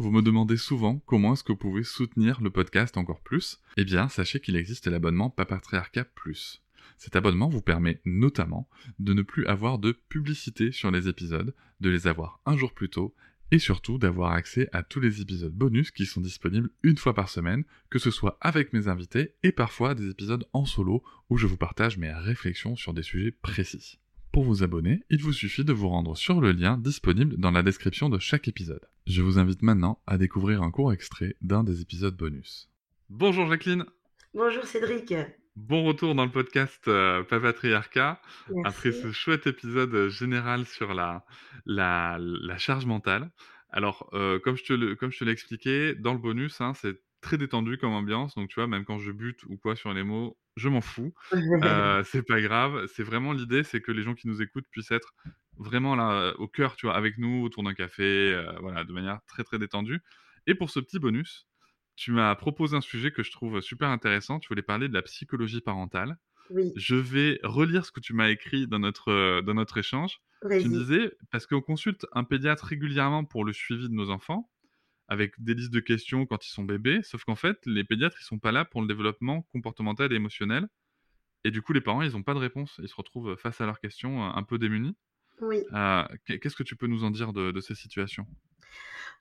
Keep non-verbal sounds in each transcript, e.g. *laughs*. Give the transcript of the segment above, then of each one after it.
Vous me demandez souvent comment est-ce que vous pouvez soutenir le podcast encore plus Eh bien, sachez qu'il existe l'abonnement Papatriarcat Plus. Cet abonnement vous permet notamment de ne plus avoir de publicité sur les épisodes, de les avoir un jour plus tôt, et surtout d'avoir accès à tous les épisodes bonus qui sont disponibles une fois par semaine, que ce soit avec mes invités et parfois des épisodes en solo où je vous partage mes réflexions sur des sujets précis. Pour vous abonner, il vous suffit de vous rendre sur le lien disponible dans la description de chaque épisode. Je vous invite maintenant à découvrir un court extrait d'un des épisodes bonus. Bonjour Jacqueline Bonjour Cédric. Bon retour dans le podcast euh, Papatriarcat. Merci. Après ce chouette épisode général sur la, la, la charge mentale. Alors, euh, comme je te le- comme je te l'ai expliqué, dans le bonus, hein, c'est très détendu comme ambiance. Donc, tu vois, même quand je bute ou quoi sur les mots, je m'en fous. *laughs* Euh, c'est pas grave. C'est vraiment l'idée, c'est que les gens qui nous écoutent puissent être vraiment là au cœur, tu vois, avec nous autour d'un café, euh, voilà, de manière très très détendue. Et pour ce petit bonus, tu m'as proposé un sujet que je trouve super intéressant. Tu voulais parler de la psychologie parentale. oui, Je vais relire ce que tu m'as écrit dans notre, euh, dans notre échange. Tu me disais, parce qu'on consulte un pédiatre régulièrement pour le suivi de nos enfants, avec des listes de questions quand ils sont bébés, sauf qu'en fait, les pédiatres, ils sont pas là pour le développement comportemental et émotionnel. Et du coup, les parents, ils n'ont pas de réponse. Ils se retrouvent face à leurs questions euh, un peu démunis. Oui. Euh, qu'est- Qu'est-ce que tu peux nous en dire de, de ces situations?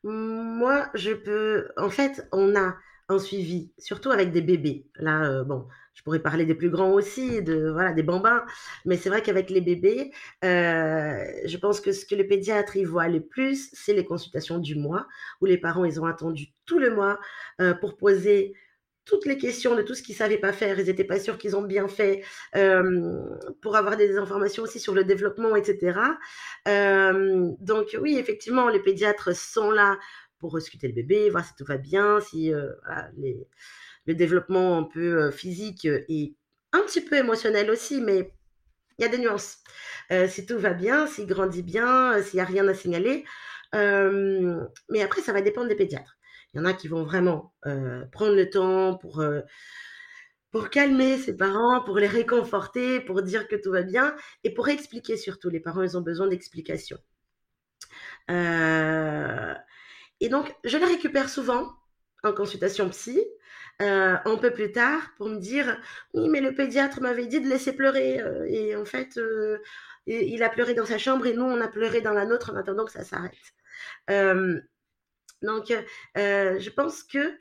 Moi, je peux. En fait, on a un suivi, surtout avec des bébés. Là, euh, bon, je pourrais parler des plus grands aussi, de voilà, des bambins. Mais c'est vrai qu'avec les bébés, euh, je pense que ce que les pédiatres y voient le plus, c'est les consultations du mois, où les parents ils ont attendu tout le mois euh, pour poser toutes les questions de tout ce qu'ils savaient pas faire, ils n'étaient pas sûrs qu'ils ont bien fait, euh, pour avoir des informations aussi sur le développement, etc. Euh, donc oui, effectivement, les pédiatres sont là pour ausculter le bébé, voir si tout va bien, si euh, le développement un peu physique et un petit peu émotionnel aussi, mais il y a des nuances. Si tout va bien, s'il grandit bien, s'il n'y a rien à signaler. Mais après, ça va dépendre des pédiatres. Il y en a qui vont vraiment euh, prendre le temps pour, euh, pour calmer ses parents, pour les réconforter, pour dire que tout va bien et pour expliquer surtout. Les parents, ils ont besoin d'explications. Euh, et donc, je les récupère souvent en consultation psy, un peu plus tard, pour me dire Oui, mais le pédiatre m'avait dit de laisser pleurer. et en fait, il a pleuré dans sa chambre et nous, on a pleuré dans la nôtre en attendant que ça s'arrête. Euh, donc, euh, je pense que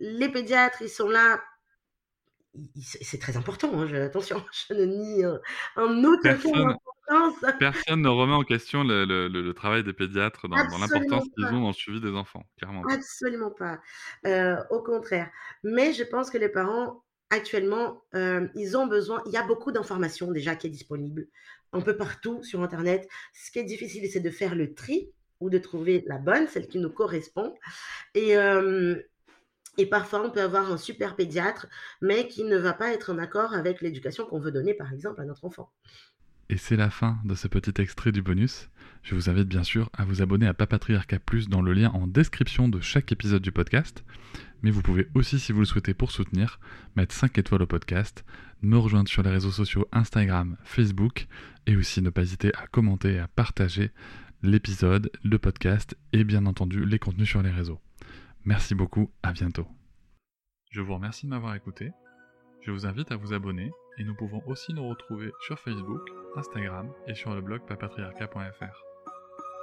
les pédiatres, ils sont là. C'est très important, hein, je- attention, *laughs* je ne nie euh, en aucun cas Personne-. Personne ne remet en question le, le- le- le travail des pédiatres dans, l'importance qu'ils ont dans le suivi des enfants, clairement. Absolument pas. Euh, au contraire. Mais je pense que les parents, actuellement, euh, ils ont besoin. Il y a beaucoup d'informations déjà qui est disponible un peu partout sur Internet. Ce qui est difficile, c'est de faire le tri ou de trouver la bonne, celle qui nous correspond. Et, euh, et parfois, on peut avoir un super pédiatre, mais qui ne va pas être en accord avec l'éducation qu'on veut donner, par exemple, à notre enfant. Et c'est la fin de ce petit extrait du bonus. Je vous invite bien sûr à vous abonner à Papatriarca Plus dans le lien en description de chaque épisode du podcast. Mais vous pouvez aussi, si vous le souhaitez pour soutenir, mettre 5 étoiles au podcast, me rejoindre sur les réseaux sociaux Instagram, Facebook, et aussi ne pas hésiter à commenter et à partager l'épisode, le podcast et bien entendu les contenus sur les réseaux. Merci beaucoup, à bientôt. Je vous remercie de m'avoir écouté. Je vous invite à vous abonner et nous pouvons aussi nous retrouver sur Facebook, Instagram et sur le blog papatriarca.fr.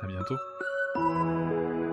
À bientôt.